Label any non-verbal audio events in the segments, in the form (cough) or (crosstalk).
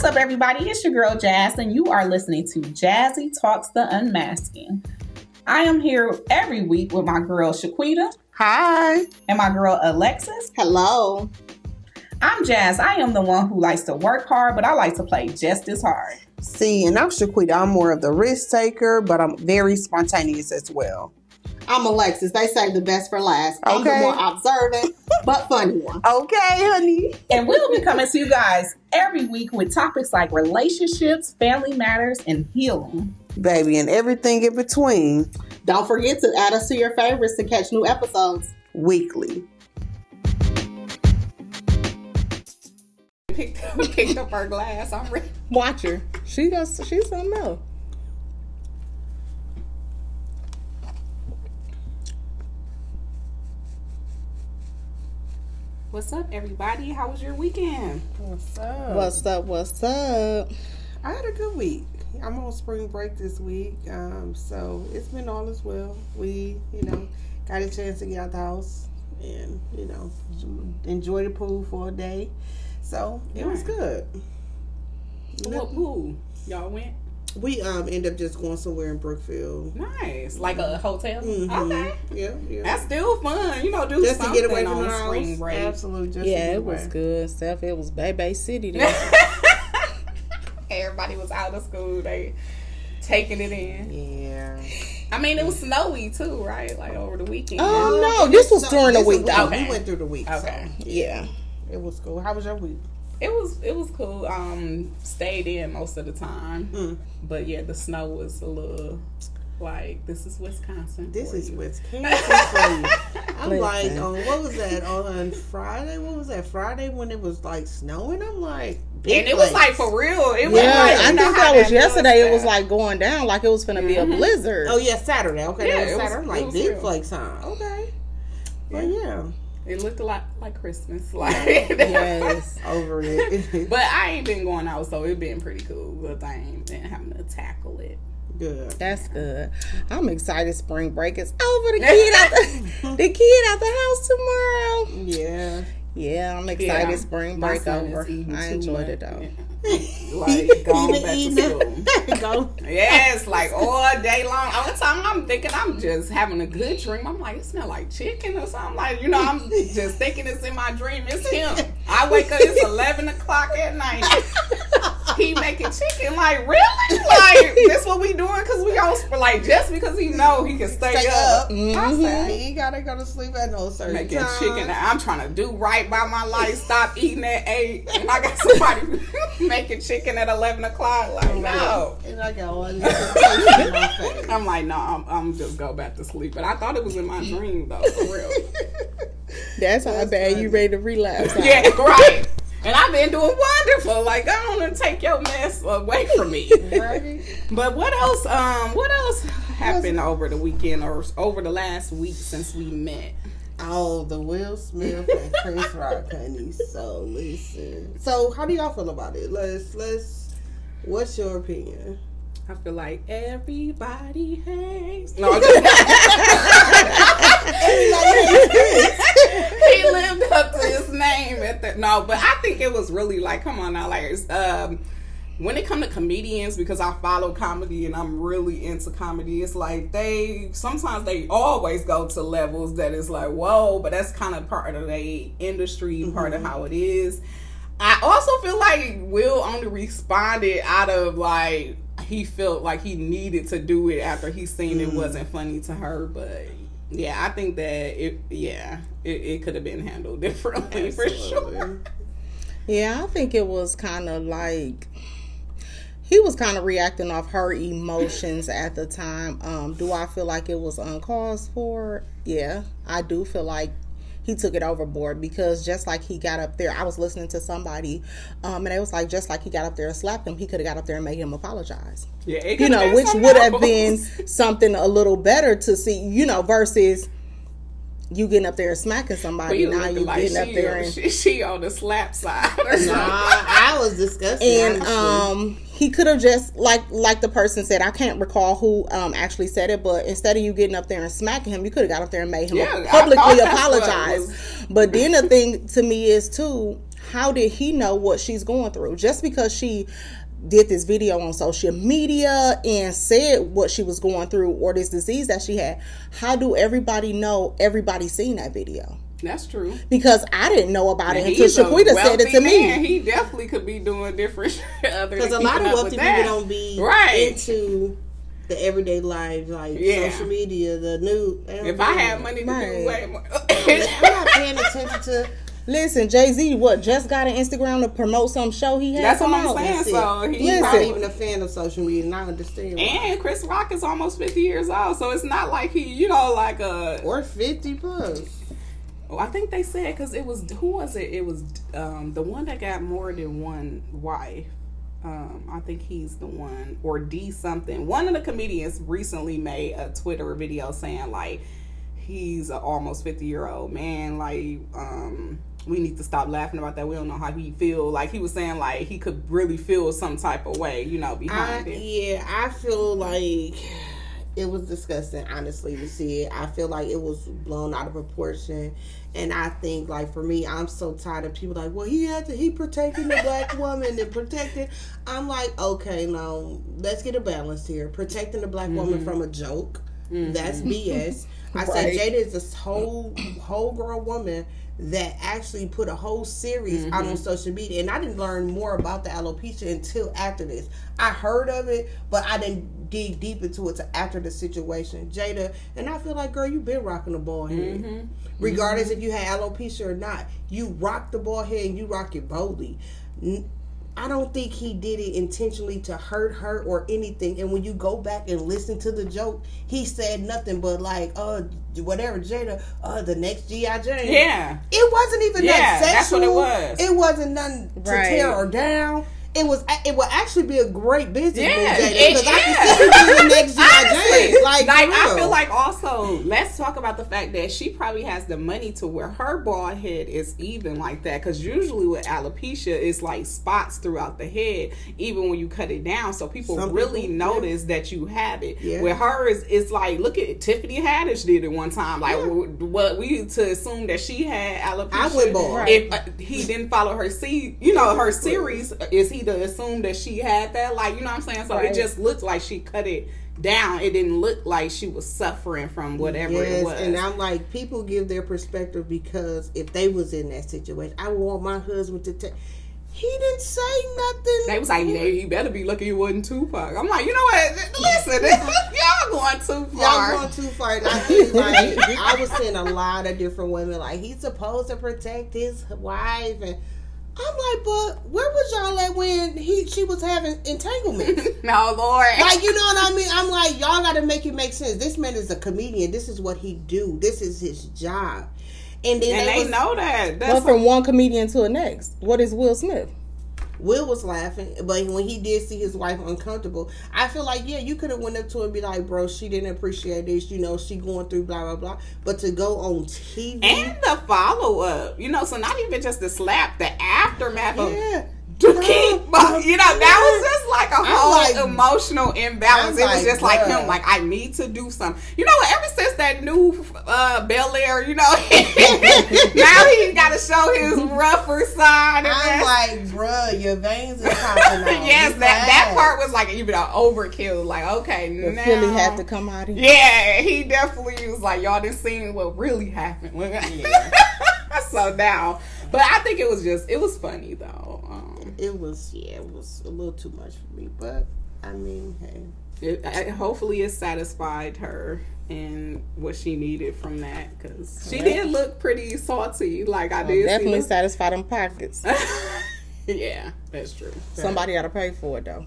What's up, everybody? It's your girl Jazz, and you are listening to Jazzy Talks the Unmasking. I am here every week with my girl Shaquita. Hi. And my girl Alexis. Hello. I'm Jazz. I am the one who likes to work hard, but I like to play just as hard. See, and I'm Shaquita. I'm more of the risk taker, but I'm very spontaneous as well. I'm Alexis. They say the best for last. I'm the more observant but funny one. Okay, honey. And we'll be coming to you guys every week with topics like relationships, family matters, and healing. Baby, and everything in between. Don't forget to add us to your favorites to catch new episodes weekly. Picked, picked up her glass. I'm ready. Watch her. She got. She's something else. What's up, everybody? How was your weekend? What's up? What's up? What's up? I had a good week. I'm on spring break this week, um, so it's been all as well. We, you know, got a chance to get out the house and you know enjoy the pool for a day. So it was good. What pool? Y'all went? We um end up just going somewhere in Brookfield. Nice, like a hotel. Mm-hmm. Okay, yeah, yeah. That's still fun, you know. Do just to get away from the spring break. Absolutely, yeah, it was good stuff. It was Bay Bay City. (laughs) Everybody was out of school. They taking it in. Yeah. I mean, it was snowy too, right? Like over the weekend. Oh no, this was during the week. Okay. We went through the week. Okay. So, yeah. It was cool. How was your week? It was it was cool. Um, stayed in most of the time, mm. but yeah, the snow was a little like this is Wisconsin. This is you. Wisconsin for you. (laughs) I'm like, on what was that on Friday? What was that Friday when it was like snowing? I'm like, and it was like for real. It was yeah, like, I think that was yesterday. It was like going down, like it was gonna mm-hmm. be a mm-hmm. blizzard. Oh yeah, Saturday. Okay, yeah, that was Saturday. Was, I'm like big flakes, huh? Okay, but yeah. It looked a lot like Christmas, (laughs) like yes, (laughs) over it. but I ain't been going out, so it been pretty cool. But I ain't been having to tackle it. Good. That's good. I'm excited. Spring break is over. The (laughs) kid out the, the kid out the house tomorrow. Yeah. Yeah, I'm excited. Yeah, Spring break over. I enjoyed it though. (laughs) like going back to school. (laughs) yes, like all day long. All the time I'm thinking I'm just having a good dream. I'm like, it smell like chicken or something. Like, you know, I'm just thinking it's in my dream. It's him. I wake up, it's eleven o'clock at night. he making chicken. Like, really? Like, this what we doing? Cause we all like just because he know he can stay, stay up. up. Mm-hmm. I said he gotta go to sleep at no certain making time. Making chicken. I'm trying to do right by my life. Stop eating at eight, and I got somebody (laughs) making chicken at eleven o'clock. Like, no. And I got one. (laughs) I'm like, no, I'm, I'm just go back to sleep. But I thought it was in my dream though, for real. (laughs) That's how bad you ready to relapse. (laughs) Yeah, right. And I've been doing wonderful. Like, I don't want to take your mess away from me. right. But what else? Um, what else happened over the weekend or over the last week since we met? Oh, the Will Smith and Chris Rock, honey. So listen. So how do y'all feel about it? Let's let's. What's your opinion? I feel like everybody hates. No, everybody he lived up to his name at the no, but I think it was really like, come on now, like um when it come to comedians because i follow comedy and i'm really into comedy it's like they sometimes they always go to levels that is like whoa but that's kind of part of the industry mm-hmm. part of how it is i also feel like will only responded out of like he felt like he needed to do it after he seen mm-hmm. it wasn't funny to her but yeah i think that it yeah it, it could have been handled (laughs) differently Absolutely. for sure yeah i think it was kind of like he was kind of reacting off her emotions at the time. Um, do I feel like it was uncaused for? Yeah, I do feel like he took it overboard because just like he got up there, I was listening to somebody, um, and it was like just like he got up there and slapped him, he could have got up there and made him apologize. Yeah, you know, which would have been something a little better to see. You know, versus you getting up there and smacking somebody. You now you like getting up there and she, (laughs) she, on the slap side. nah, I was disgusted. And um, he could have just like like the person said. I can't recall who um actually said it, but instead of you getting up there and smacking him, you could have got up there and made him yeah, publicly (laughs) apologize. But then the thing to me is too how did he know what she's going through? Just because she did this video on social media and said what she was going through or this disease that she had, how do everybody know everybody seen that video? That's true. Because I didn't know about And it until he's Shaquita said it wealthy to man. me. He definitely could be doing different (laughs) other Because a lot of wealthy people that. don't be Right. into the everyday life, like Yeah. social media, the new. they If I had money to do way more. I'm not paying attention to. Listen, Jay Z, what just got an Instagram to promote some show he had. That's what I'm out. saying. So he He's not even a fan of social media, and I understand. why. and Chris Rock is almost 50 years old, so it's not like he, you know, like a. or fifty plus. Oh, I think they said because it was who was it? It was um, the one that got more than one wife. Um, I think he's the one or D something. One of the comedians recently made a Twitter video saying like he's an almost fifty year old man. Like um, we need to stop laughing about that. We don't know how he feel. Like he was saying like he could really feel some type of way, you know, I, behind it. yeah, I feel like it was disgusting, honestly, to see it. I feel like it was blown out of proportion. And I think, like, for me, I'm so tired of people like, well, he had to, he protecting the black (laughs) woman and protecting. I'm like, okay, no, let's get a balance here. Protecting the black woman mm-hmm. from a joke, that's mm-hmm. BS. I said, Right. Jada is this whole, whole girl woman that actually put a whole series out on mm-hmm. social media. And I didn't learn more about the alopecia until after this. I heard of it, but I didn't dig deep into it till after the situation. Jada, and I feel like, girl, you've been rocking the ball head. Mm-hmm. Regardless mm-hmm. if you had alopecia or not, you rock the ball head and you rock it boldly. I don't think he did it intentionally to hurt her or anything. And when you go back and listen to the joke, he said nothing but like, uh, whatever, Jada, uh, the next G.I. Jane. Yeah. It wasn't even Yeah, that that's sexual. what it was. It wasn't nothing to Right. tear her down. It was. It would actually be a great business Yeah, because I can see you being the next. (laughs) Honestly, Jane. Like, like I feel like also let's talk about the fact that she probably has the money to where her bald head is even like that because usually with alopecia it's like spots throughout the head even when you cut it down so people Some really people, yeah. notice that you have it Yeah. with hers it's like look at Tiffany Haddish did it one time like Yeah. what we to assume that she had alopecia I went bald. if uh, he didn't follow her see you know her series is he to assume that she had that like you know what I'm saying so Right. it just looked like she cut it down. It didn't look like she was suffering from whatever Yes, it was. and I'm like, people give their perspective because if they was in that situation, I would want my husband to take. He didn't say nothing. they was like, yeah, you better be lucky it wasn't Tupac. I'm like, you know what? Listen, (laughs) y'all going too far. Y'all going too far. And I think (laughs) like I was seeing a lot of different women like he's supposed to protect his wife and I'm like, but where was y'all at when he she was having entanglement? (laughs) no, Lord. like you know what I mean? I'm like, y'all got to make it make sense. This man is a comedian. This is what he do. This is his job. And then and they they was, know that. But That's from one comedian to the next, what is Will Smith? Will was laughing, but when he did see his wife uncomfortable, I feel like yeah, you could have went up to her and be like, "Bro, she didn't appreciate this. You know, she going through blah blah blah." But to go on TV, and the follow up, you know, so not even just the slap, the aftermath of yeah, to keep, but you know, that was just like a I'm whole like- emotional imbalance. I'm It was just like bruh. him, like I need to do something. You know, ever since that new uh Bel Air, you know, (laughs) now he got to show his rougher side. I'm that- like, bruh, your veins is popping (laughs) out. yes, You that that part was like even an overkill. Like, okay, The now Philly had to come out. Here. Yeah, he definitely was like, y'all didn't see what really happened. (laughs) so now, but I think it was just, it was funny though. It was yeah, it was a little too much for me, but I mean, hey, it, I, hopefully, it satisfied her and what she needed from that because she did look pretty salty. Like I did. see Definitely the- satisfy them pockets. (laughs) yeah, that's true. Somebody got to pay for it though.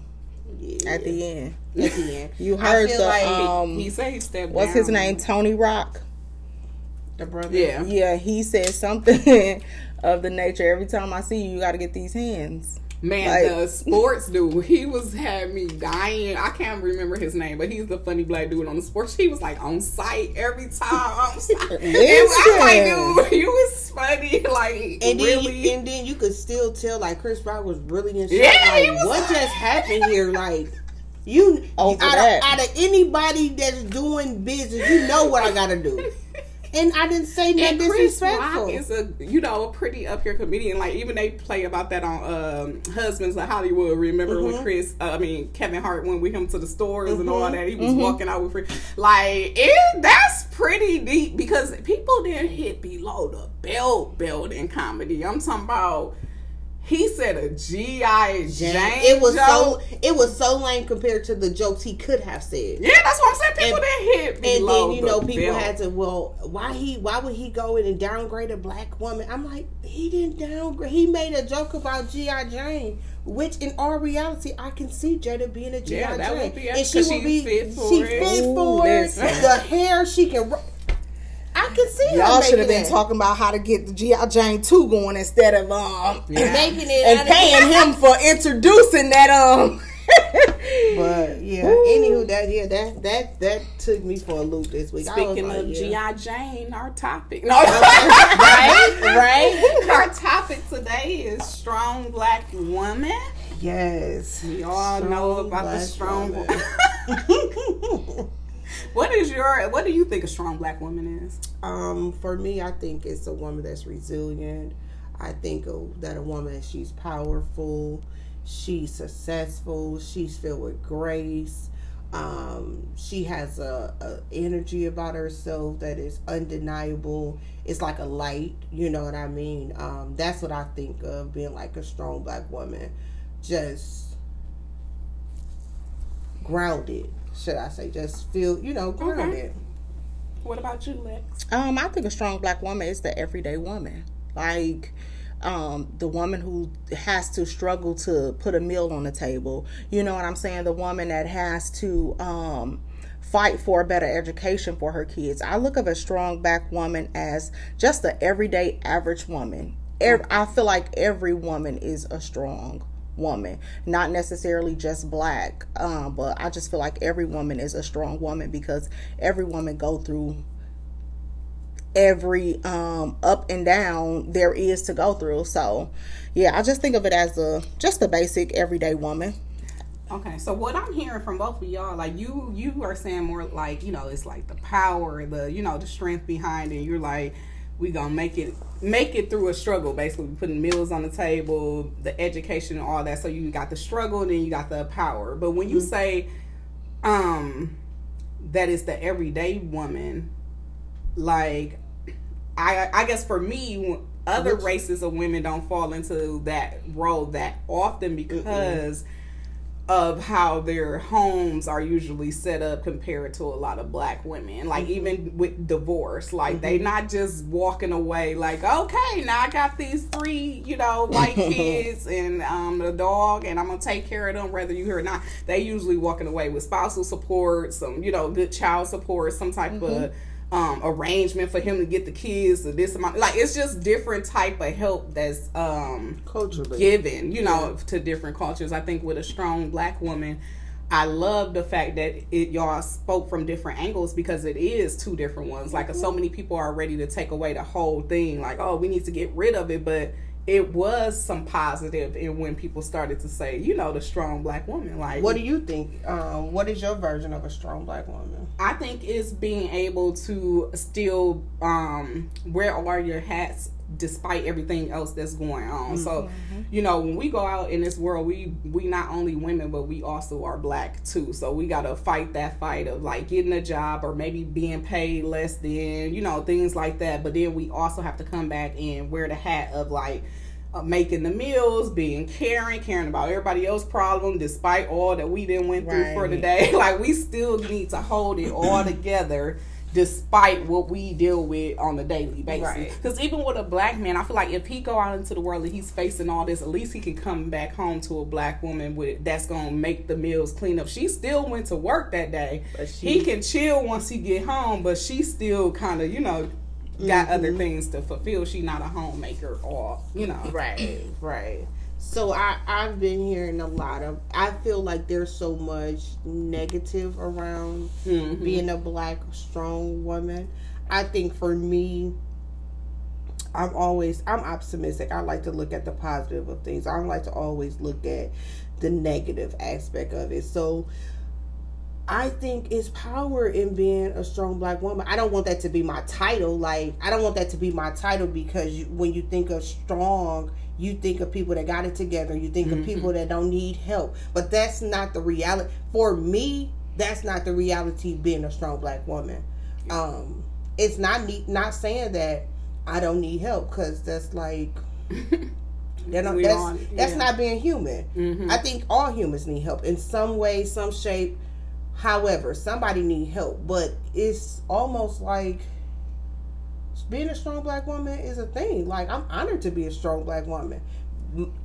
yeah, At the end, at the end, (laughs) you heard the like um, he said he stepped. what's his name? Tony Rock. the brother, Yeah. Yeah, he said something (laughs) of the nature. Every time I see you, you got to get these hands. Man, Like- the sports dude, he was had me dying. I can't remember his name, but he's the funny black dude on the sports. He was like on site every time. I'm sorry. (laughs) I'm like, dude, you was funny. Like, And then, really? and then you could still tell like Chris Rock was really in shock. Yeah, like, he was- what just (laughs) happened here? Like, you oh, out. Of, out of anybody that's doing business, you know what I gotta do. And I didn't say nothing disrespectful. Rock is a you know a pretty up here comedian. Like even they play about that on um, Husbands of Hollywood. Remember Mm-hmm. when Chris, uh, I mean Kevin Hart went with him to the stores and all Mm-hmm. that. He was walking out with free. Like it, that's pretty deep because people didn't hit below the belt belt in comedy. I'm talking about. He said a GI Jane. it was joke. so it was so lame compared to the jokes he could have said. Yeah, that's what I'm saying. People And- didn't hit me. And below then you know the people belt. had to well why he why would he go in and downgrade a black woman? I'm like he didn't downgrade. He made a joke about GI Jane, which in our reality I can see Jada being a GI Yeah, that Jane, would be- and she will be fit for she it. fit Ooh, for it. The hair she can. Ro- I can see Y'all should have been that. talking about how to get the GI Jane two going instead of um Yeah. making it and out of- paying him (laughs) for introducing that um. (laughs) But yeah, Ooh. anywho, that yeah, that that that took me for a loop this week. I was Speaking like, of yeah. GI Jane, our topic. (laughs) No, right, right. Our topic today is strong black woman. Yes, We all know Strong about the black strong. What is your? What do you think a strong black woman is? Um, for me, I think it's a woman that's resilient. I think that a woman she's powerful, she's successful, she's filled with grace. Um, she has a, a energy about herself that is undeniable. It's like a light, you know what I mean? Um, that's what I think of being like a strong black woman. Just grounded, should I say? Just feel, you know, grounded. What about you, Lex? Um, I think a strong black woman is the everyday woman. Like um the woman who has to struggle to put a meal on the table. You know what I'm saying? The woman that has to um fight for a better education for her kids. I look at a strong black woman as just an everyday average woman. Ev- I feel like every woman is a strong woman not necessarily just black um, but i just feel like every woman is a strong woman because every woman go through every um up and down there is to go through so yeah i just think of it as a just a basic everyday woman Okay, so what I'm hearing from both of y'all, like you, you are saying more like you know, it's like the power, the you know, the strength behind it. You're like, we gonna make it, make it through a struggle. Basically, putting meals on the table, the education, and all that. So you got the struggle, and then you got the power. But when you say, um, that is the everyday woman, like, I, I guess for me, other Which- races of women don't fall into that role that often because of how their homes are usually set up compared to a lot of black women like mm-hmm. even with divorce. Like they mm-hmm. not just walking away like okay now i got these three you know white (laughs) kids and um the dog and i'm gonna take care of them whether you hear or not. They usually walking away with spousal support some you know good child support some type of mm-hmm. Um, arrangement for him to get the kids or this amount like it's just different type of help that's um Culturally. given, you know, to different cultures. I think with a strong black woman, I love the fact that it y'all spoke from different angles because it is two different ones. Like so many people are ready to take away the whole thing, like, oh, we need to get rid of it, but it was some positive in when people started to say, you know, the strong black woman. Like What do you think? Um, what is your version of a strong black woman? I think it's being able to still um wear all your hats despite everything else that's going on. So, you know, when we go out in this world, we we not only women, but we also are black too. So we gotta fight that fight of like getting a job or maybe being paid less than, you know, things like that. But then we also have to come back and wear the hat of like uh, making the meals, being caring, caring about everybody else's problem, despite all that we didn't went through for Right. the day. (laughs) Like we still need to hold it all together, despite what we deal with on a daily basis. Right. Because even with a black man, I feel like if he go out into the world and he's facing all this, at least he can come back home to a black woman with that's gonna make the meals clean up. She still went to work that day. But she- he can chill once he get home, but she still kind of you know got other mm-hmm. things to fulfill. She not a homemaker or you know Right, right. So I I've been hearing a lot of. I feel like there's so much negative around Mhm. being a black strong woman. I think for me, I'm always I'm optimistic. I like to look at the positive of things. I don't like to always look at the negative aspect of it. So I think it's power in being a strong black woman. I don't want that to be my title. Like, I don't want that to be my title because you, when you think of strong, you think of people that got it together. You think mm-hmm. of people that don't need help. But that's not the reality. For me, that's not the reality being a strong black woman. Um, it's not need, not saying that I don't need help because that's like. (laughs) Not, that's on, yeah. that's not being human. Mm-hmm. I think all humans need help in some way, some shape, However, somebody need help, but it's almost like being a strong black woman is a thing. Like I'm honored to be a strong black woman.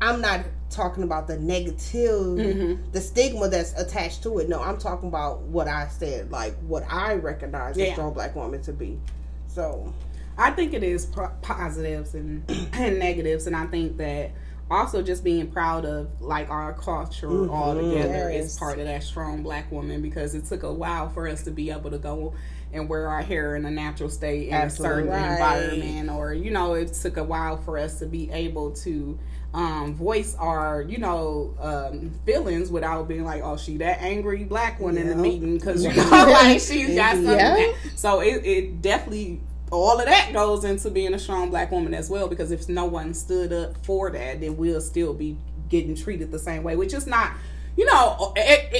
I'm not talking about the negative, mm-hmm. the stigma that's attached to it. No, I'm talking about what I said, like what I recognize yeah. a strong black woman to be. So, I think it is positives and, (clears throat) and negatives, and I think that also just being proud of like our culture mm-hmm. all together yes. is part of that strong black woman because it took a while for us to be able to go and wear our hair in a natural state in Absolutely. a certain right. environment or you know it took a while for us to be able to um, voice our you know um, feelings without being like oh she that angry black one yep. in the meeting because you know (laughs) like she's got something yep. so it, it definitely all of that goes into being a strong black woman as well because if no one stood up for that then we'll still be getting treated the same way which is not you know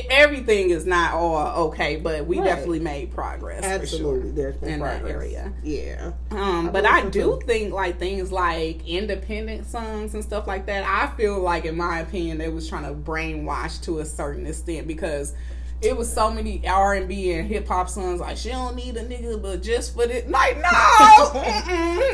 everything is not all okay but we right. definitely made progress absolutely sure, there's been in progress. that area yeah um but i do think like things like independent songs and stuff like that i feel like in my opinion they was trying to brainwash to a certain extent because it was so many R and B and hip hop songs like she don't need a nigga, but just for this, like no,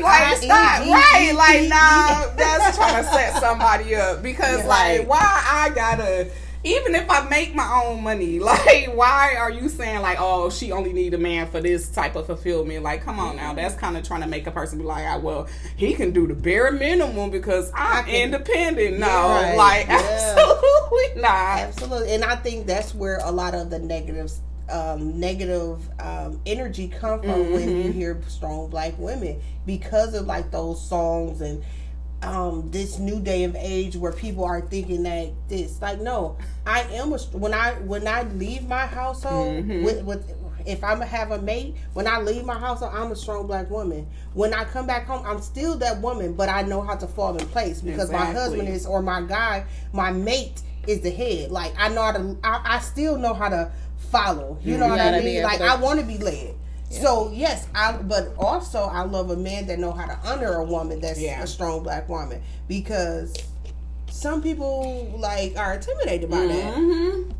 like it's not right, like no, that's trying to set somebody up. Because like why I gotta even if I make my own money, (laughs) like why are you saying like, oh, she only need a man for this type of fulfillment? Like, come on now, that's kind of trying to make a person be like, ah, well, he can do the bare minimum because I'm can, independent. No, right. like (laughs) yeah. absolutely not. Absolutely, and I think that's where a lot of the negatives um, negative um, energy come from mm-hmm. when you mm-hmm. hear strong black women because of like those songs and um, this new day of age where people are thinking that this like no i am a when i when i leave my household mm-hmm. with, with if i'm gonna have a mate when i leave my household i'm a strong black woman. When i come back home i'm still that woman but i know how to fall in place because exactly. my husband is or my guy my mate is the head. Like i know how to i, I still know how to follow. You know what i mean? Like i want to be led so yes, I but also I love a man that know how to honor a woman that's yeah. a strong black woman because some people like are intimidated by mm-hmm. that.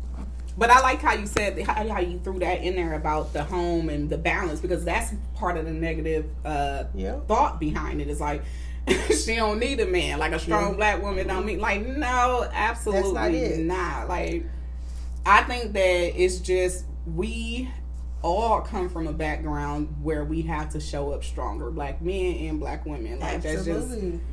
But I like how you said how, how you threw that in there about the home and the balance because that's part of the negative uh, yeah. thought behind it. Is like (laughs) she don't need a man like a strong black woman don't mean like no absolutely not, not. Like I think that it's just we all come from a background where we have to show up stronger, black men and black women. Like Absolutely. that's just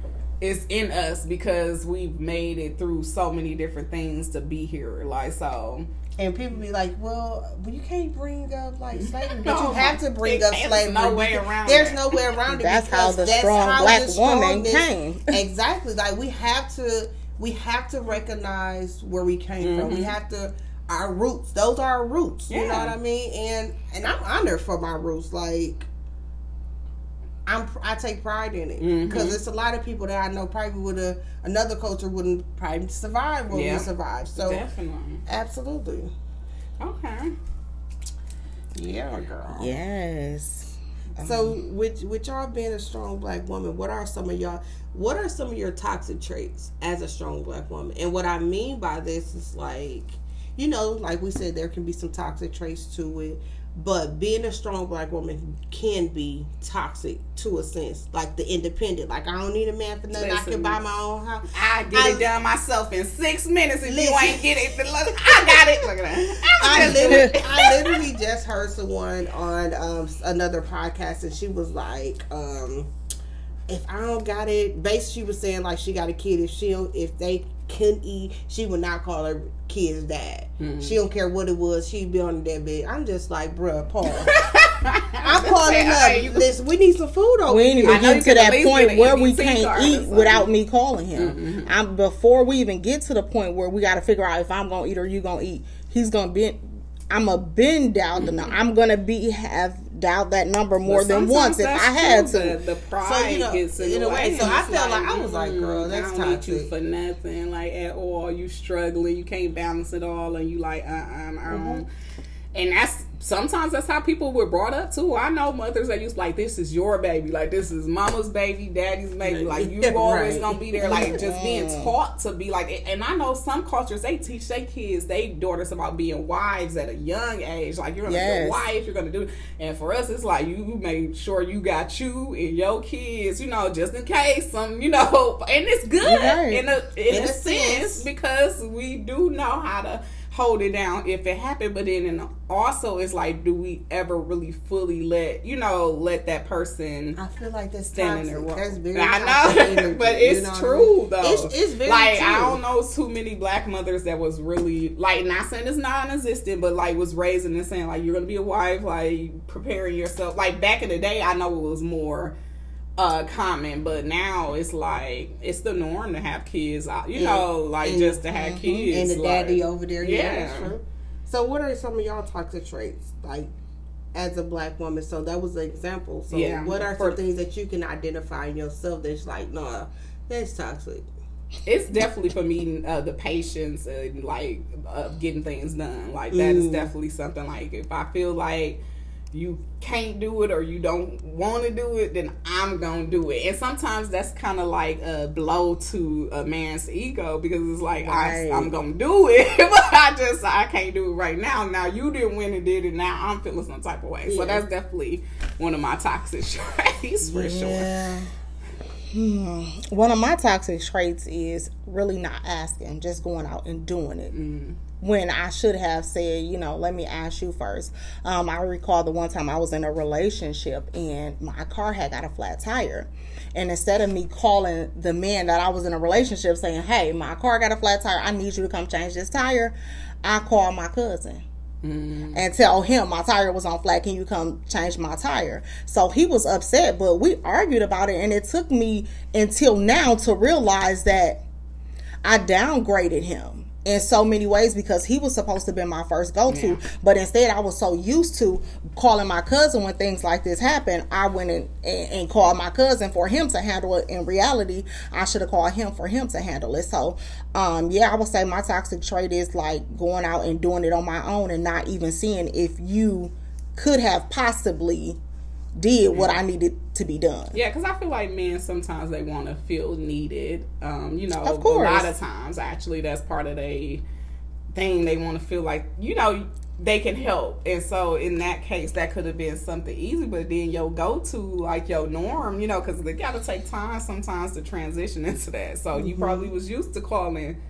it's in us because we've made it through so many different things to be here. Like so and people be like, "Well, you can't bring up like (laughs) slavery, but no, you have to bring up slavery. No way around there's no way around it. (laughs) that's how the that's strong how black the woman came. (laughs) exactly. Like we have to, we have to recognize where we came mm-hmm. from. We mm-hmm. have to our roots. Those are our roots. Yeah. You know what I mean? And and I'm honored for my roots. Like I'm I take pride in it because mm-hmm. it's a lot of people that I know probably would have another culture wouldn't probably survive what yeah. we survived. So definitely, absolutely. Okay. Yeah, girl. Yes. So with with y'all being a strong black woman, what are some of y'all what are some of your toxic traits as a strong black woman? And what I mean by this is like you know, like we said, there can be some toxic traits to it. But being a strong black woman can be toxic to a sense, like the independent. Like I don't need a man for nothing. Listen, I can buy my own house. I get I, it done myself in six minutes. If listen, you ain't get it, look, I got it. Look at that. (laughs) I literally, I literally just heard someone on um, another podcast, and she was like, um, "If I don't got it," basically, she was saying like she got a kid. If she don't, if they can't eat, she would not call her kid's dad. Mm-hmm. She don't care what it was. She'd be on that bed. I'm just like, bruh, Paul. (laughs) I'm calling up. Listen, we need some food over We ain't even get to that point where we can't eat without me calling him. Mm-hmm. I'm before we even get to the point where we got to figure out if I'm gonna eat or you gonna eat. He's gonna be I'm a been doubt the number. (clears throat) I'm gonna be have doubt that number more but than once if I had true. to. The, the pride so, you know, gets in, in a way. So I felt like, like, I was like, girl, that's I don't toxic. need you for nothing, like at all. You struggling, you can't balance it all, and you like, uh, uh, uh. Mm-hmm. And that's sometimes that's how people were brought up too. I know mothers that used like this is your baby, like this is mama's baby, daddy's baby, like you (laughs) right. always gonna be there, like just being taught to be like. And I know some cultures they teach their kids, they daughters about being wives at a young age, like you're gonna yes. be a wife, you're gonna do. And for us, it's like you make sure you got you and your kids, you know, just in case some, you know, (laughs) and it's good right. in a in, in a, a sense, sense because we do know how to hold it down if it happened but then and also it's like do we ever really fully let you know let that person i feel like that's standing there that's very i know (laughs) energy, but it's you know true I mean? though it's, it's very like true. i don't know too many black mothers that was really like not saying it's non-existent but like was raising and saying like you're gonna be a wife like preparing yourself like back in the day i know it was more uh common but now it's like it's the norm to have kids you know like and, just to have mm-hmm. kids and the like, daddy over there yeah, yeah. so what are some of y'all toxic traits like as a black woman? So that was an example. So yeah, what are some things that you can identify in yourself that's like no that's toxic? It's definitely for me uh, the patience and like uh, getting things done. Like that mm. is definitely something like if i feel like you can't do it or you don't want to do it, then I'm gonna do it. And sometimes that's kind of like a blow to a man's ego because it's like right. I, am gonna do it, (laughs) but I just I can't do it right now. Now you didn't win and did it. Now I'm feeling some type of way. Yeah. So that's definitely one of my toxic (laughs) traits for yeah. sure. Hmm. One of my toxic traits is really not asking, just going out and doing it. Mm when I should have said, you know, let me ask you first. Um, I recall the one time I was in a relationship and my car had got a flat tire. And instead of me calling the man that I was in a relationship saying, hey, my car got a flat tire, I need you to come change this tire, I called my cousin. Mm. and tell him my tire was on flat. Can you come change my tire? So he was upset, but we argued about it, and it took me until now to realize that I downgraded him in so many ways because he was supposed to be my first go to. Yeah. But instead, I was so used to calling my cousin when things like this happen. I went and, and, and called my cousin for him to handle it. In reality, I should have called him for him to handle it. So, um, yeah, I would say my toxic trait is like going out and doing it on my own and not even seeing if you could have possibly did what I needed to be done. Yeah, because I feel like men sometimes they want to feel needed. Um, you know, of course. a lot of times actually that's part of a thing. They want to feel like you know they can help, and so in that case, that could have been something easy. But then your go to like your norm, you know, because they got to take time sometimes to transition (laughs) into that. So mm-hmm. you probably was used to calling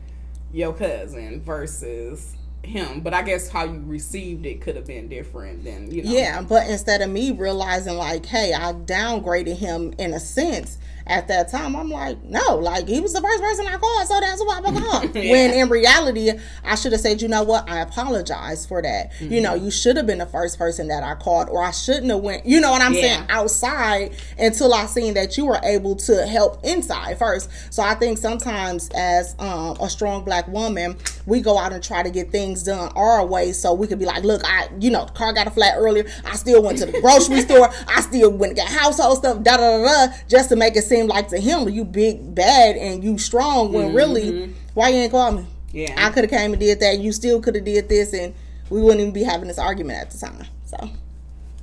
your cousin versus him but i guess how you received it could have been different than you know. Yeah but instead of me realizing like hey i downgraded him in a sense at that time, I'm like, no, like he was the first person I called, so that's why I called. (laughs) yeah. When in reality, I should have said, you know what, I apologize for that. Mm-hmm. You know, you should have been the first person that I called, or I shouldn't have went. You know what I'm yeah. saying? Outside until I seen that you were able to help inside first. So I think sometimes as um, a strong black woman, we go out and try to get things done our way, so we could be like, look, I, you know, car got a flat earlier. I still went to the grocery (laughs) store. I still went and got household stuff. Da da da da, just to make it seem like to him you big bad and you strong when mm-hmm. really why you ain't call me? Yeah. I could have came and did that. You still could have did this and we wouldn't even be having this argument at the time. So,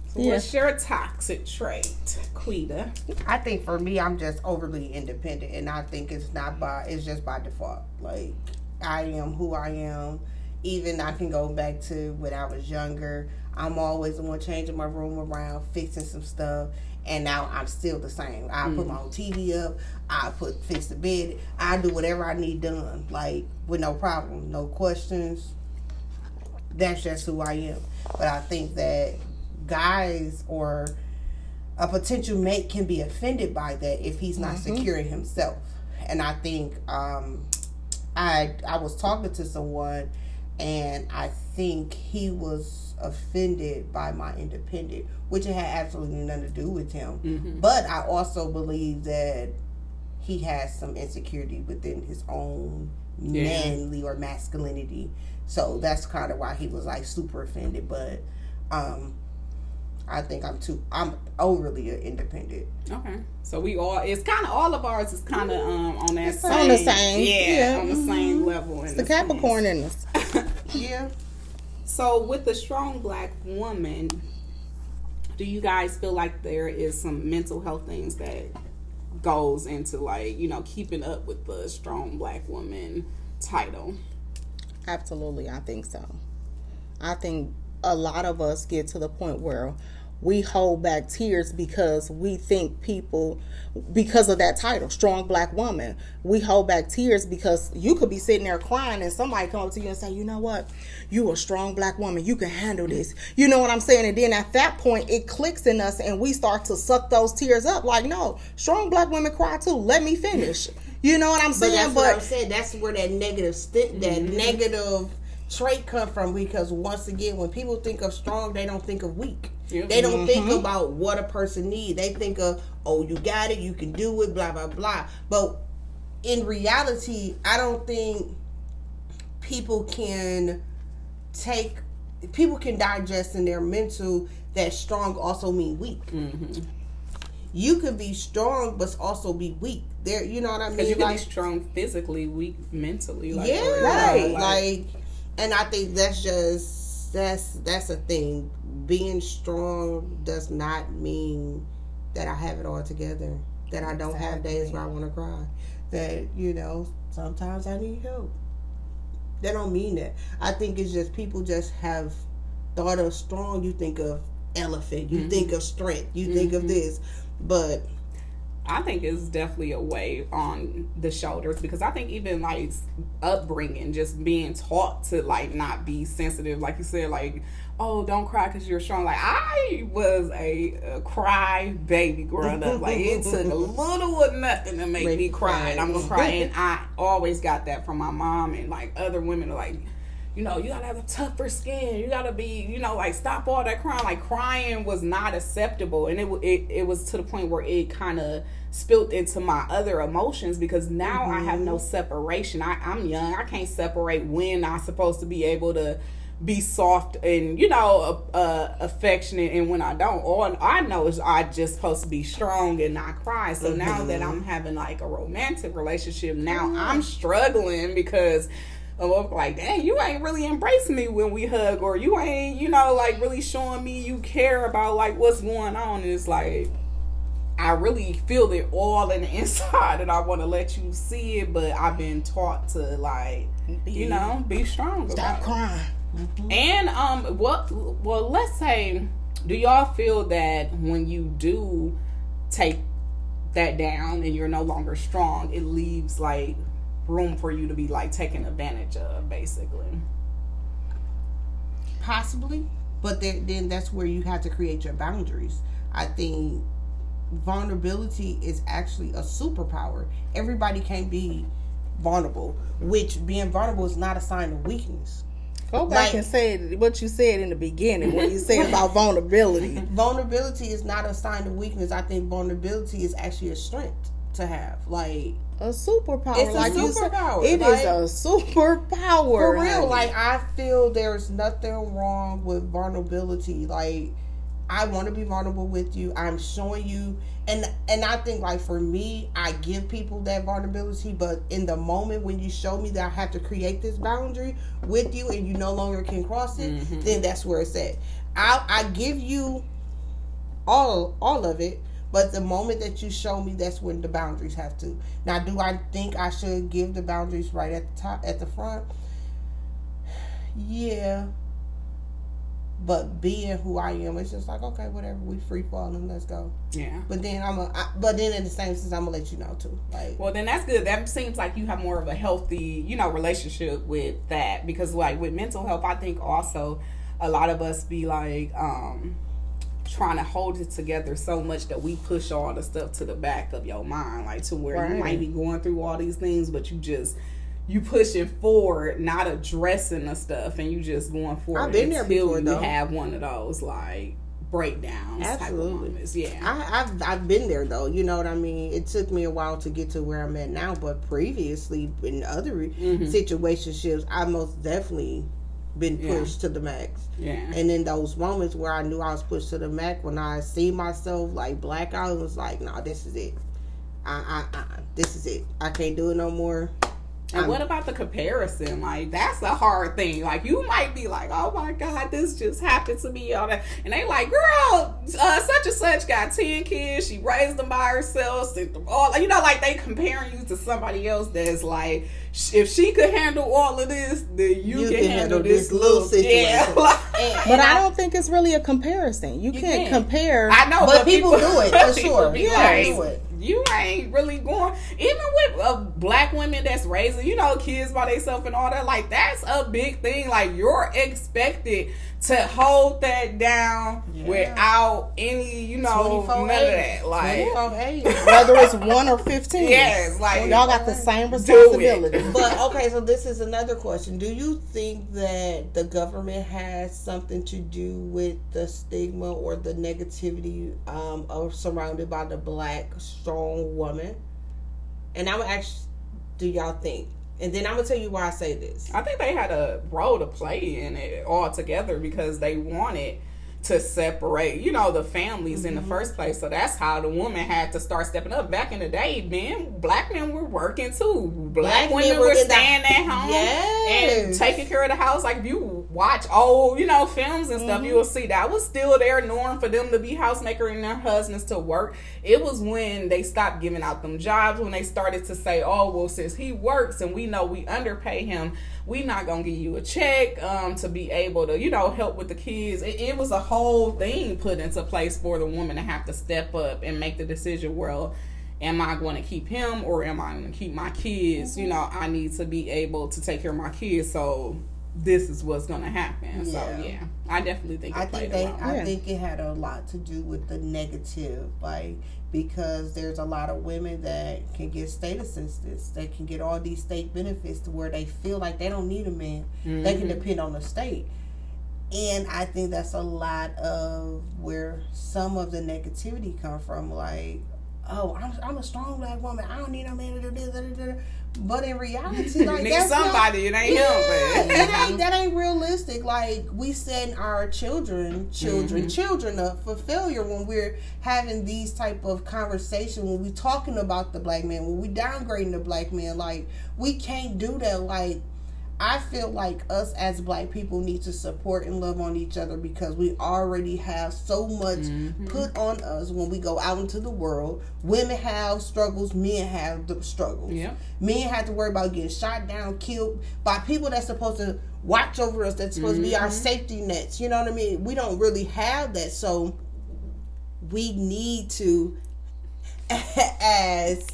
so yeah. what's your toxic trait, Quita? I think for me I'm just overly independent and I think it's not by it's just by default. Like I am who I am. Even I can go back to when I was younger. I'm always the one changing my room around, fixing some stuff and now I'm still the same. I mm. put my own TV up. I put fix the bed. I do whatever I need done, like with no problem, no questions. That's just who I am. But I think that guys or a potential mate can be offended by that if he's not mm-hmm. securing himself. And I think um, I I was talking to someone, and I think he was offended by my independent which it had absolutely nothing to do with him. Mm-hmm. But I also believe that he has some insecurity within his own Yeah. manly or masculinity. So that's kind of why he was like super offended. But um, I think I'm too. I'm overly independent. Okay, so we all it's kind of all of ours is kind of um on that It's same, on the same, yeah, yeah. on the same level. It's the Capricorn in us. (laughs) Yeah. So with the strong black woman, do you guys feel like there is some mental health things that goes into like you know keeping up with the strong black woman title? Absolutely, I think so. I think a lot of us get to the point where we hold back tears because we think people because of that title strong black woman. We hold back tears because you could be sitting there crying and somebody come up to you and say you know what? You a strong black woman. You can handle this. You know what i'm saying? And then at that point it clicks in us and we start to suck those tears up. Like no strong black women cry too. Let me finish. You know what i'm But saying? but, what I'm saying. That's where that negative sti- that mm-hmm. negative trait come from because once again, when people think of strong, they don't think of weak. Yeah. They don't think about what a person needs. They think of, oh, you got it, you can do it, blah blah blah. But in reality, I don't think people can take people can digest in their mental that strong also mean weak. Mm-hmm. You could be strong but also be weak. There, you know what I mean? Because you can Like- be strong physically, weak mentally. Like, yeah, right. uh, Like, and I think that's just that's that's a thing. Being strong does not mean that I have it all together. That I don't have days where I want to cry. That you know sometimes I need help. That don't mean that. I think it's just people just have thought of strong. You think of elephant. You think mm-hmm. of strength. You think of mm-hmm. this, but I think it's definitely a way on the shoulders because I think even like upbringing, just being taught to like not be sensitive, like you said, like oh don't cry because you're strong. Like I was a, a cry baby growing up. Like it took a (laughs) little or nothing to make me cry, and I'm gonna cry. And I always got that from my mom and like other women are like. You know, you gotta have a tougher skin. You gotta be, you know, like stop all that crying. Like crying was not acceptable, and it it, it was to the point where it kind of spilt into my other emotions because now I have no separation. I, I'm young. I can't separate when I'm supposed to be able to be soft and you know uh, uh, affectionate and when I don't. All I know is I just supposed to be strong and not cry. So now that I'm having like a romantic relationship, now I'm struggling because. of like, dang, you ain't really embracing me when we hug, or you ain't, you know, like really showing me you care about like what's going on. And it's like, I really feel it all in the (laughs) inside, and I want to let you see it, but I've been taught to like, you know, be strong. stop about it. crying And um, what? Well, let's say, do y'all feel that when you do take that down and you're no longer strong, it leaves like room for you to be like taken advantage of, basically? possibly but then, then that's where you have to create your boundaries i think vulnerability is actually a superpower everybody can't be vulnerable which being vulnerable is not a sign of weakness Go back Like- and say what you said in the beginning when you said (laughs) about vulnerability. vulnerability is not a sign of weakness i think vulnerability is actually a strength to have like A superpower. It's a like superpower, It is like- a superpower. For real, honey. like I feel there's nothing wrong with vulnerability. Like I want to be vulnerable with you. I'm showing you, and and I think like for me, I give people that vulnerability. But in the moment when you show me that I have to create this boundary with you, and you no longer can cross it, mm-hmm. then that's where it's at. I I give you all all of it. But the moment that you show me, that's when the boundaries have to. Now, do I think I should give the boundaries right at the top, at the front? (sighs) Yeah. But being who I am, it's just like okay, whatever. We free falling, let's go. Yeah. But then I'm a, I, but then in the same sense, I'm gonna let you know too. Like, Well, then that's good. That seems like you have more of a healthy, you know, relationship with that because, like, with mental health, I think also a lot of us be like um trying to hold it together so much that we push all the stuff to the back of your mind, like to where you might be going through all these things, but you just you pushing forward, not addressing the stuff, and you just going forward I've been there before, you though. have one of those like breakdowns. Absolutely. Yeah. I, have I've been there though. You know what I mean? It took me a while to get to where I'm at now, but previously in other mm-hmm. situationships, I most definitely been pushed yeah. to the max. Yeah. And in those moments where I knew I was pushed to the max, when I see myself like black I was like, no, nah, this is it. I, I, I, this is it. I can't do it no more. And I'm, what about the comparison? Like that's a hard thing. Like you might be like, "Oh my God, this just happened to me." All that, and they like, "Girl, uh, such and such got ten kids. She raised them by herself." All you know, like they comparing you to somebody else that's like, if she could handle all of this, then you, you can, can, handle, handle this, little (laughs) situation. Yeah, like, but I don't think it's really a comparison. You, you can't can. compare. I know, but, but people, people, do it (laughs) for sure. Yeah, like, do it you ain't really going even with uh, black women that's raising you know kids by themselves and all that like that's a big thing like you're expected to hold that down yeah. without any you know none of that like (laughs) whether it's one or 15 yes like y'all got the same responsibility. But okay so this is another question. Do you think that the government has something to do with the stigma or the negativity um, of surrounded by the black strong woman? And i'm actually do y'all think and then I'm gonna tell you why I say this. I think they had a role to play in it altogether because they wanted to separate, you know, the families mm-hmm. in the mm-hmm. first place. So that's how the woman had to start stepping up. Back in the day, men, black men were working too. Black, black women were, staying at home yes. and taking care of the house. Like if you watch old, you know, films and stuff, mm-hmm. you will see that was still their norm for them to be housemaker and their husbands to work. It was when they stopped giving out them jobs, when they started to say, Oh, well, since he works and we know we underpay him, we not gonna give you a check um, to be able to, you know, help with the kids. It, it was a whole thing put into place for the woman to have to step up and make the decision. Well, am I going to keep him or am I going to keep my kids? You know, I need to be able to take care of my kids. So this is what's going to happen. Yeah. So yeah, I definitely think I think they, I yeah. think it had a lot to do with the negative, like because there's a lot of women that can get state assistance, they can get all these state benefits to where they feel like they don't need a man. Mm-hmm. They can mm-hmm. depend on the state. And I think that's a lot of where some of the negativity come from. Like, oh, I'm, I'm a strong black woman. I don't need a man to do this. But in reality, (laughs) like that's somebody, not, it ain't yeah, him. But it ain't, (laughs) that ain't realistic. Like we setting our children, children, mm-hmm. children up for failure when we're having these type of conversation. When we talking about the black man, when we downgrading the black man, like we can't do that. Like I feel like us as black people need to support and love on each other because we already have so much mm-hmm. put on us when we go out into the world. Women have struggles, men have the struggles. Yeah. Men have to worry about getting shot down, killed by people that's supposed to watch over us, that's supposed mm-hmm. to be our mm-hmm. safety nets. You know what I mean? We don't really have that. So we need to (laughs) as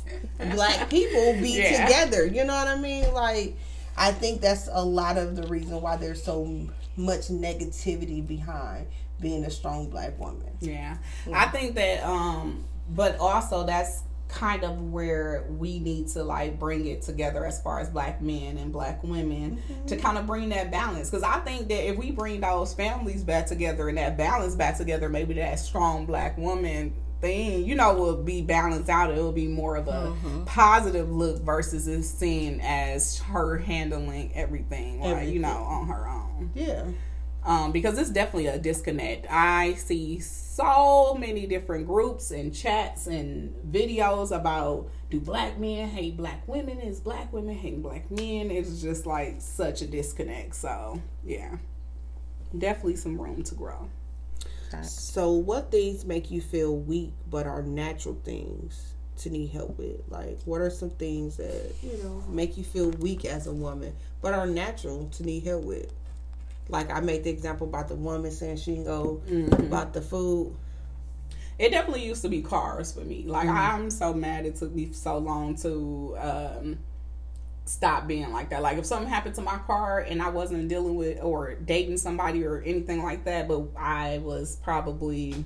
black people be yeah. together. You know what I mean? Like I think that's a lot of the reason why there's so much negativity behind being a strong black woman. Yeah. yeah. I think that um but also that's kind of where we need to like bring it together as far as black men and black women mm-hmm. to kind of bring that balance because i think that if we bring those families back together and that balance back together maybe that strong black woman thing, you know, will be balanced out. It'll be more of a mm-hmm. positive look versus it's seen as her handling everything, everything. like you know, on her own. Yeah. Um, because it's definitely a disconnect. I see so many different groups and chats and videos about do black men hate black women? Is black women hate black men? It's just like such a disconnect. So yeah, definitely some room to grow. So, what things make you feel weak but are natural things to need help with? Like, what are some things that, you know, make you feel weak as a woman but are natural to need help with? Like, I made the example about the woman saying she can go mm-hmm. about the food. It definitely used to be cars for me. Like, mm-hmm. I'm so mad it took me so long to um, stop being like that. Like if something happened to my car and I wasn't dealing with or dating somebody or anything like that, but I was probably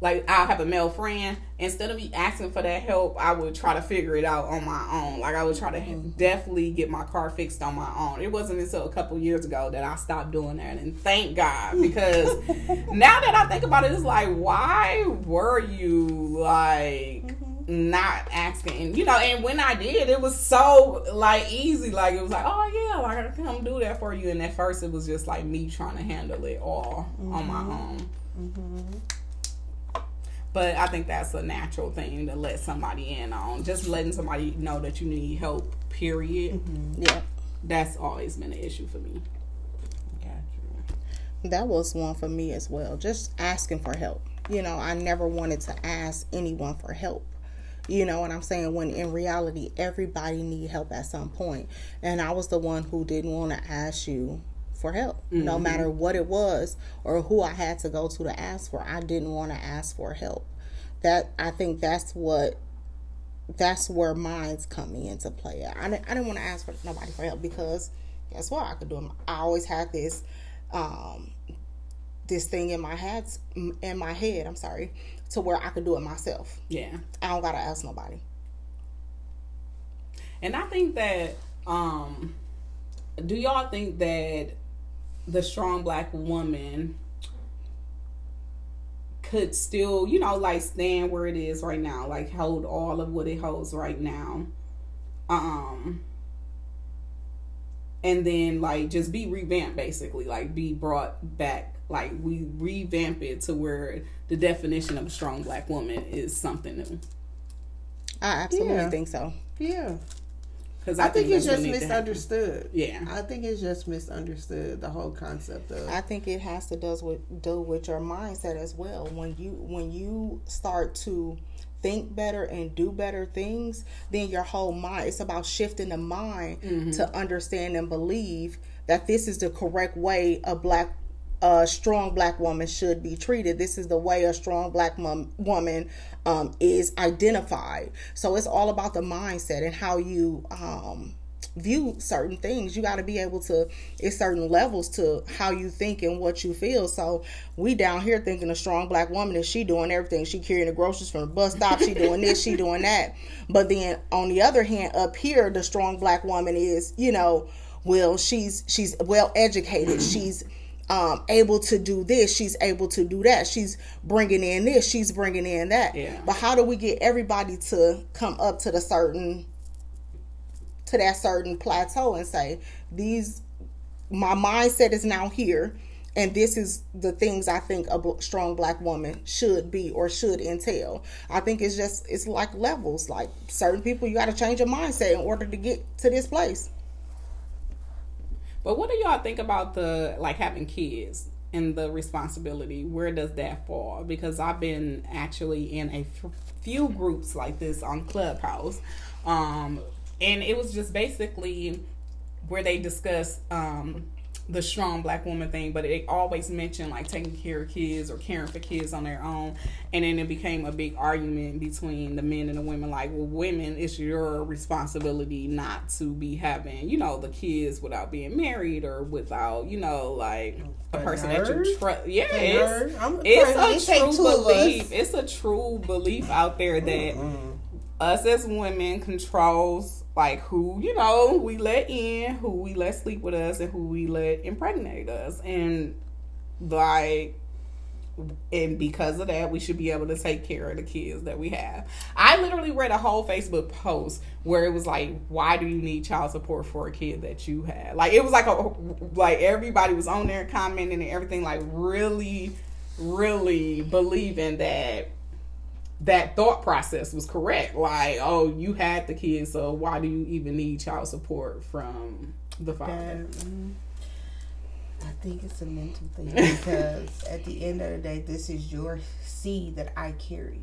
like I'll have a male friend. Instead of me asking for that help, I would try to figure it out on my own. Like I would try to mm-hmm. definitely get my car fixed on my own. It wasn't until a couple years ago that I stopped doing that, and thank God because (laughs) now that I think about it, it's like why were you like. Not asking? You know, and when I did, it was so like easy. Like it was like, oh yeah, like I can come do that for you. And at first, it was just like me trying to handle it all mm-hmm. on my own. Mm-hmm. But I think that's a natural thing to let somebody in on. Just letting somebody know that you need help, period. Mm-hmm. Yeah. That's always been an issue for me. Gotcha. That was one for me as well. Just asking for help. You know, I never wanted to ask anyone for help you know what i'm saying? When in reality everybody need help at some point. And i was the one who didn't want to ask you for help mm-hmm. no matter what it was or who i had to go to to ask for. I didn't want to ask for help. That i think that's what that's where mine's coming into play i didn't, I didn't want to ask for nobody for help because guess what? I could do i always had this um this thing in my head in my head. I'm sorry to where i could do it myself. Yeah. I don't gotta ask nobody. And i think that um do y'all think that the strong black woman could still, you know, like stand where it is right now, like hold all of what it holds right now. Um and then like just be revamped basically, like be brought back like we revamp it to where the definition of a strong black woman is something new. I absolutely yeah. think so. Yeah. Because I, I, think, think it's just misunderstood. Yeah, I think it's just misunderstood the whole concept of. I think it has to does with do with your mindset as well. When you when you start to think better and do better things, then your whole mind it's about shifting the mind mm-hmm. to understand and believe that this is the correct way a black a strong black woman should be treated. This is the way a strong black mom, woman um, is identified. So it's all about the mindset and how you um, view certain things. You got to be able to, it's certain levels to how you think and what you feel. So we down here thinking a strong black woman is she doing everything. She carrying the groceries from the bus stop. She doing this. She doing that. But then on the other hand, up here, the strong black woman is, you know, well, she's she's well educated. She's um, able to do this, she's able to do that. She's bringing in this, she's bringing in that. Yeah. But how do we get everybody to come up to the certain to that certain plateau and say these my mindset is now here and this is the things I think a strong black woman should be or should entail. I think it's just it's like levels. Like certain people, you got to change your mindset in order to get to this place. But what do y'all think about the like having kids and the responsibility? Where does that fall? Because I've been actually in a f- few groups like this on Clubhouse, um, and it was just basically where they discuss um, the strong black woman thing, but it always mentioned like taking care of kids or caring for kids on their own. And then it became a big argument between the men and the women like, well, women, it's your responsibility not to be having, you know, the kids without being married or without, you know, like a person that you trust. Yeah, it's, it's a true belief. It's a true belief out there that mm-hmm. us as women controls like who you know we let in, who we let sleep with us, and who we let impregnate us, and like and because of that, we should be able to take care of the kids that we have. I literally read a whole Facebook post where it was like, "Why do you need child support for a kid that you had?" Like it was like a like everybody was on there commenting and everything, like really, really believing that that thought process was correct. Like, oh, you had the kids, so why do you even need child support from the father? Mm, I think it's a mental thing (laughs) because at the end of the day, this is your seed that I carried.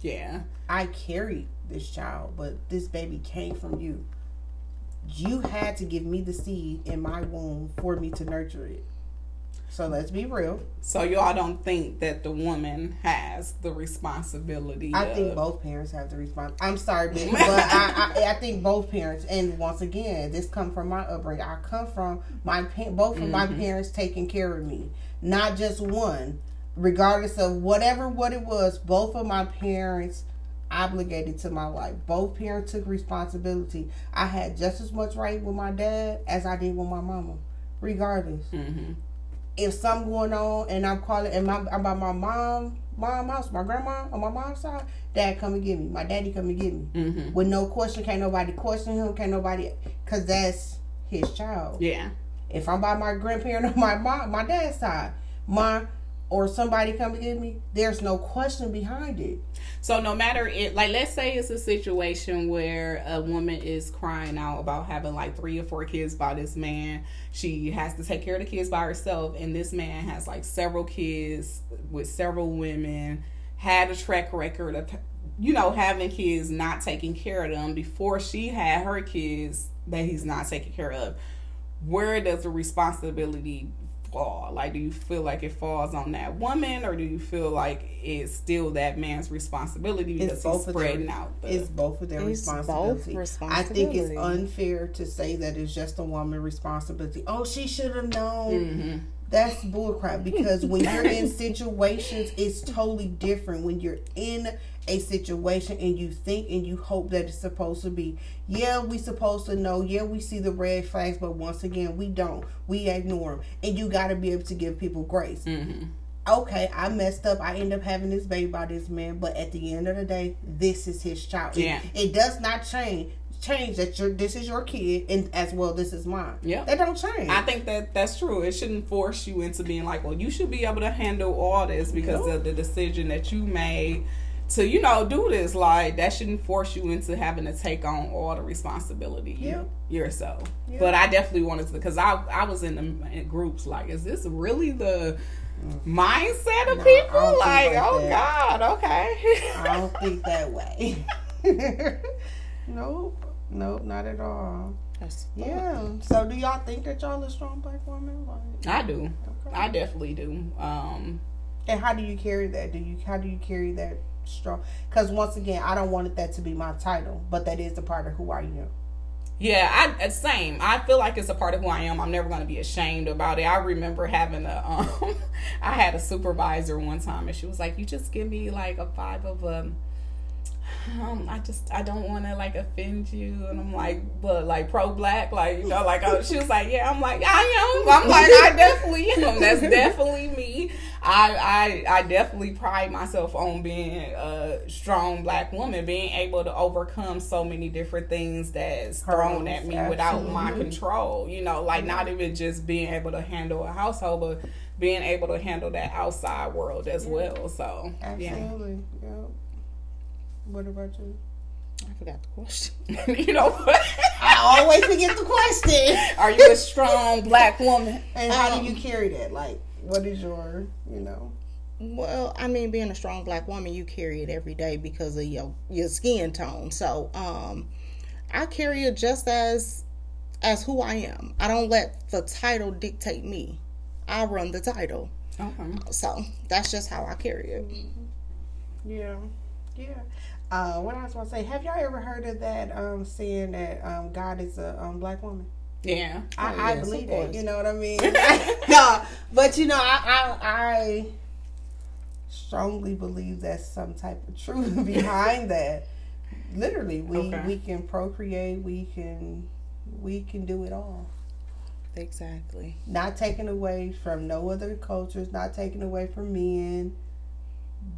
Yeah. I carried this child, but this baby came from you. You had to give me the seed in my womb for me to nurture it. So let's be real. So y'all don't think that the woman has the responsibility? I of... think both parents have the response. I'm sorry, (laughs) baby, but I, I, I think both parents. And once again, this come from my upbringing. I come from my both of mm-hmm. my parents taking care of me, not just one, regardless of whatever what it was, both of my parents obligated to my life. Both parents took responsibility. I had just as much right with my dad as I did with my mama, regardless. Mm-hmm. If something going on and I'm calling and my I'm by my mom mom house, my grandma on my mom's side, dad come and get me. My daddy come and get me. Mm-hmm. With no question, can't nobody question him, can't nobody cause that's his child. Yeah. If I'm by my grandparent (laughs) on my mom my dad's side, my or somebody come to get me, there's no question behind it. So no matter it, like let's say it's a situation where a woman is crying out about having like three or four kids by this man. She has to take care of the kids by herself, and this man has like several kids with several women. Had a track record of, you know, having kids, not taking care of them before she had her kids that he's not taking care of. Where does the responsibility fall? Like, do you feel like it falls on that woman, or do you feel like it's still that man's responsibility because It's both he's of their- spreading out? The, It's both of their It's both responsibility. I think it's unfair to say that it's just a woman's responsibility. Oh, she should have known. Mhm. That's bullcrap because when you're in (laughs) situations, it's totally different. When you're in a situation and you think and you hope that it's supposed to be, yeah, we supposed to know. Yeah, we see the red flags, but once again, we don't. We ignore them, and you got to be able to give people grace. Mhm. Okay, I messed up. I end up having this baby by this man, but at the end of the day, this is his child. It- Yeah. it, does not change. Change that your this is your kid, and as well, this is mine. Yeah. that don't change. I think that that's true. It shouldn't force you into being like, well, you should be able to handle all this because Nope. of the decision that you made to, you know, do this. Like that shouldn't force you into having to take on all the responsibility Yeah. yourself. Yeah. But I definitely wanted to because I I was in the in groups like, is this really the mindset of No, people? Like, like oh that. God, okay. I don't think that way. (laughs) nope, nope, not at all. Yeah. So, do y'all think that y'all a strong black woman? Like, I do. okay. I definitely do. Um, And how do you carry that? Do you how do you carry that strong? Because once again, I don't want that to be my title, but that is a part of who I am. Yeah, I uh, same. I feel like it's a part of who I am. I'm never going to be ashamed about it. I remember having a um (laughs) I had a supervisor one time and she was like, "You just give me like a vibe of um um, I just I don't want to like offend you, and I'm like, but like pro black, like you know, like I, she was like, yeah, I'm like I am, I'm like I definitely am. That's definitely me. I I I definitely pride myself on being a strong black woman, being able to overcome so many different things that's thrown at me without my control. You know, like not even just being able to handle a household, but being able to handle that outside world as well. So yeah. Absolutely. Yeah. What about you? I forgot the question. (laughs) you know what? I always forget the question. Are you a strong black woman? And how Um, do you carry that? Like, what is your, you know? Well, I mean, being a strong black woman, you carry it every day because of your your skin tone. So, um, I carry it just as as who I am. I don't let the title dictate me. I run the title. Okay. So that's just how I carry it. Yeah. Yeah. Uh, what I was going to say, have y'all ever heard of that um, saying that um, God is a um, black woman? Yeah. I, Oh, I yes, believe it. You know what I mean? (laughs) (laughs) no, but you know, I, I I strongly believe that's some type of truth (laughs) behind that. Literally, we Okay. we can procreate, we can we can do it all. Exactly. Not taken away from no other cultures, not taken away from men,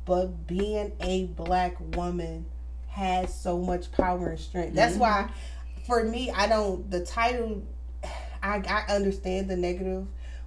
but being a black woman has so much power and strength. That's Mm-hmm. why, for me, I don't. The title, I I understand the negative,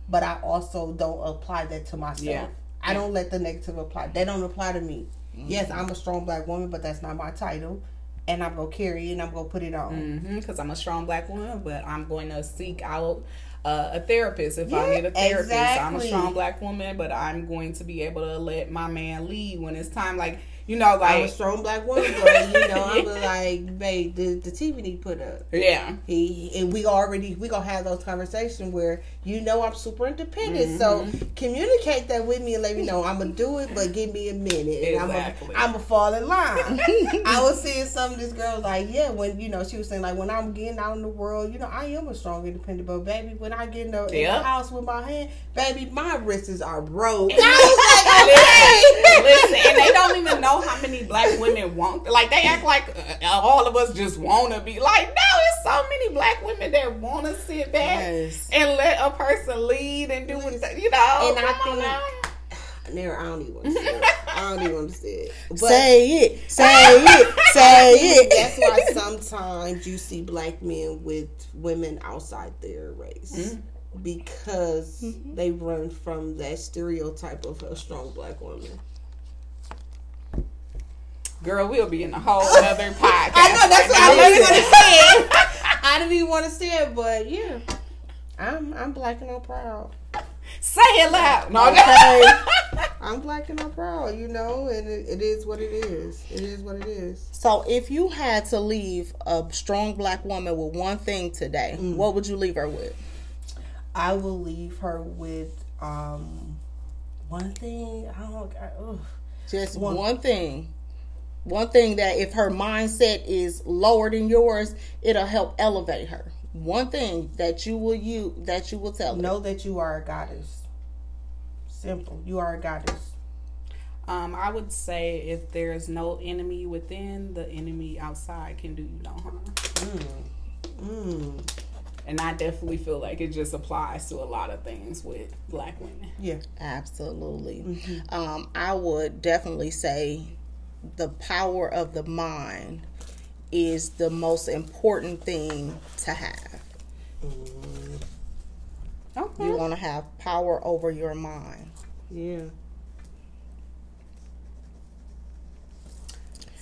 but I also don't apply that to myself. Yeah. I don't let the negative apply. They don't apply to me. Yes, I'm a strong black woman, but that's not my title, and I'm gonna carry it and I'm gonna put it on. Because I'm a strong black woman, but I'm going to seek out uh, a therapist if I need a therapist. I'm a strong black woman, but I'm going to be able to let my man lead when it's time. Like You know, like I'm a strong black woman, but you know, I'm (laughs) like, babe, the, the TV need put up. Yeah. He and we already we gonna have those conversations where you know I'm super independent. So Mm-hmm. communicate that with me and let me know I'm gonna do it, but give me a minute. And Exactly. I'm gonna fall in line. (laughs) I was seeing some of these girls like, yeah, when you know, she was saying like when I'm getting out in the world, you know, I am a strong independent, but baby, when I get in the, in the house with my hand, baby, my wrists are broke. (laughs) Listen, and they don't even know how many black women want. Like they act like uh, all of us just want to be. Like no, it's so many black women that want to sit back Yes. and let a person lead and do what they, you know. And I come on think- now. (sighs) There, I don't even want to say it. (laughs) I don't even want to say it. But say it, say (laughs) it, say it. That's why sometimes you see black men with women outside their race because they run from that stereotype of a strong black woman. Girl, we'll be in a whole (laughs) other podcast. I know that's what I now. didn't want to say. (laughs) I didn't even want to say it, but yeah, I'm I'm black and I'm proud. Say it loud. No, Okay. (laughs) I'm black and I'm proud, you know, and it, it is what it is. It is what it is. So, if you had to leave a strong black woman with one thing today, what would you leave her with? I will leave her with um one thing. I don't. I, ugh. Just One- one, thing. One thing that if her mindset is lower than yours, it'll help elevate her. One thing that you will you that you will tell her. Know that you are a goddess. Simple. You are a goddess. Um, I would say if there's no enemy within, the enemy outside can do you no harm. Mm. And I definitely feel like it just applies to a lot of things with black women. Yeah. Absolutely. Um, I would definitely say the power of the mind is the most important thing to have. Mm-hmm. Okay. You want to have power over your mind. Yeah.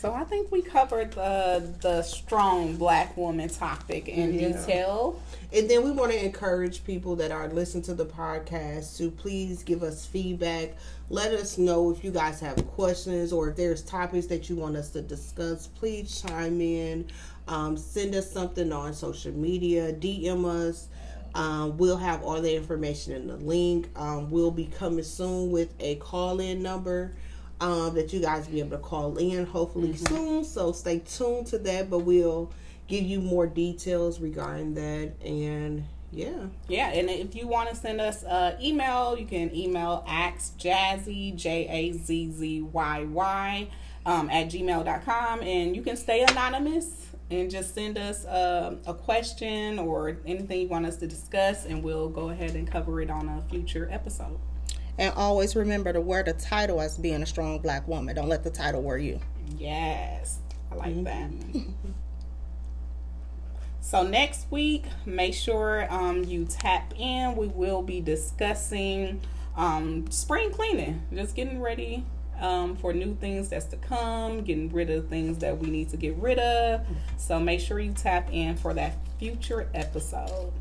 So I think we covered the the strong black woman topic in Yeah. detail. And then we want to encourage people that are listening to the podcast to please give us feedback. Let us know if you guys have questions or if there's topics that you want us to discuss. Please chime in. Um, send us something on social media. DM us. Um, we'll have all the information in the link. Um, we'll be coming soon with a call in number um, that you guys be able to call in hopefully soon. So stay tuned to that. But we'll give you more details regarding that. And yeah, Yeah, and if you want to send us an email, you can email axjazzy, J A Z Z Y Y, um, at gmail.com. And you can stay anonymous and just send us um a question or anything you want us to discuss, and we'll go ahead and cover it on a future episode. And always remember to wear the title as being a strong black woman. Don't let the title wear you. Yes, I like that. (laughs) So next week, make sure um, you tap in. We will be discussing um, spring cleaning, just getting ready um, for new things that's to come, getting rid of things that we need to get rid of. So make sure you tap in for that future episode.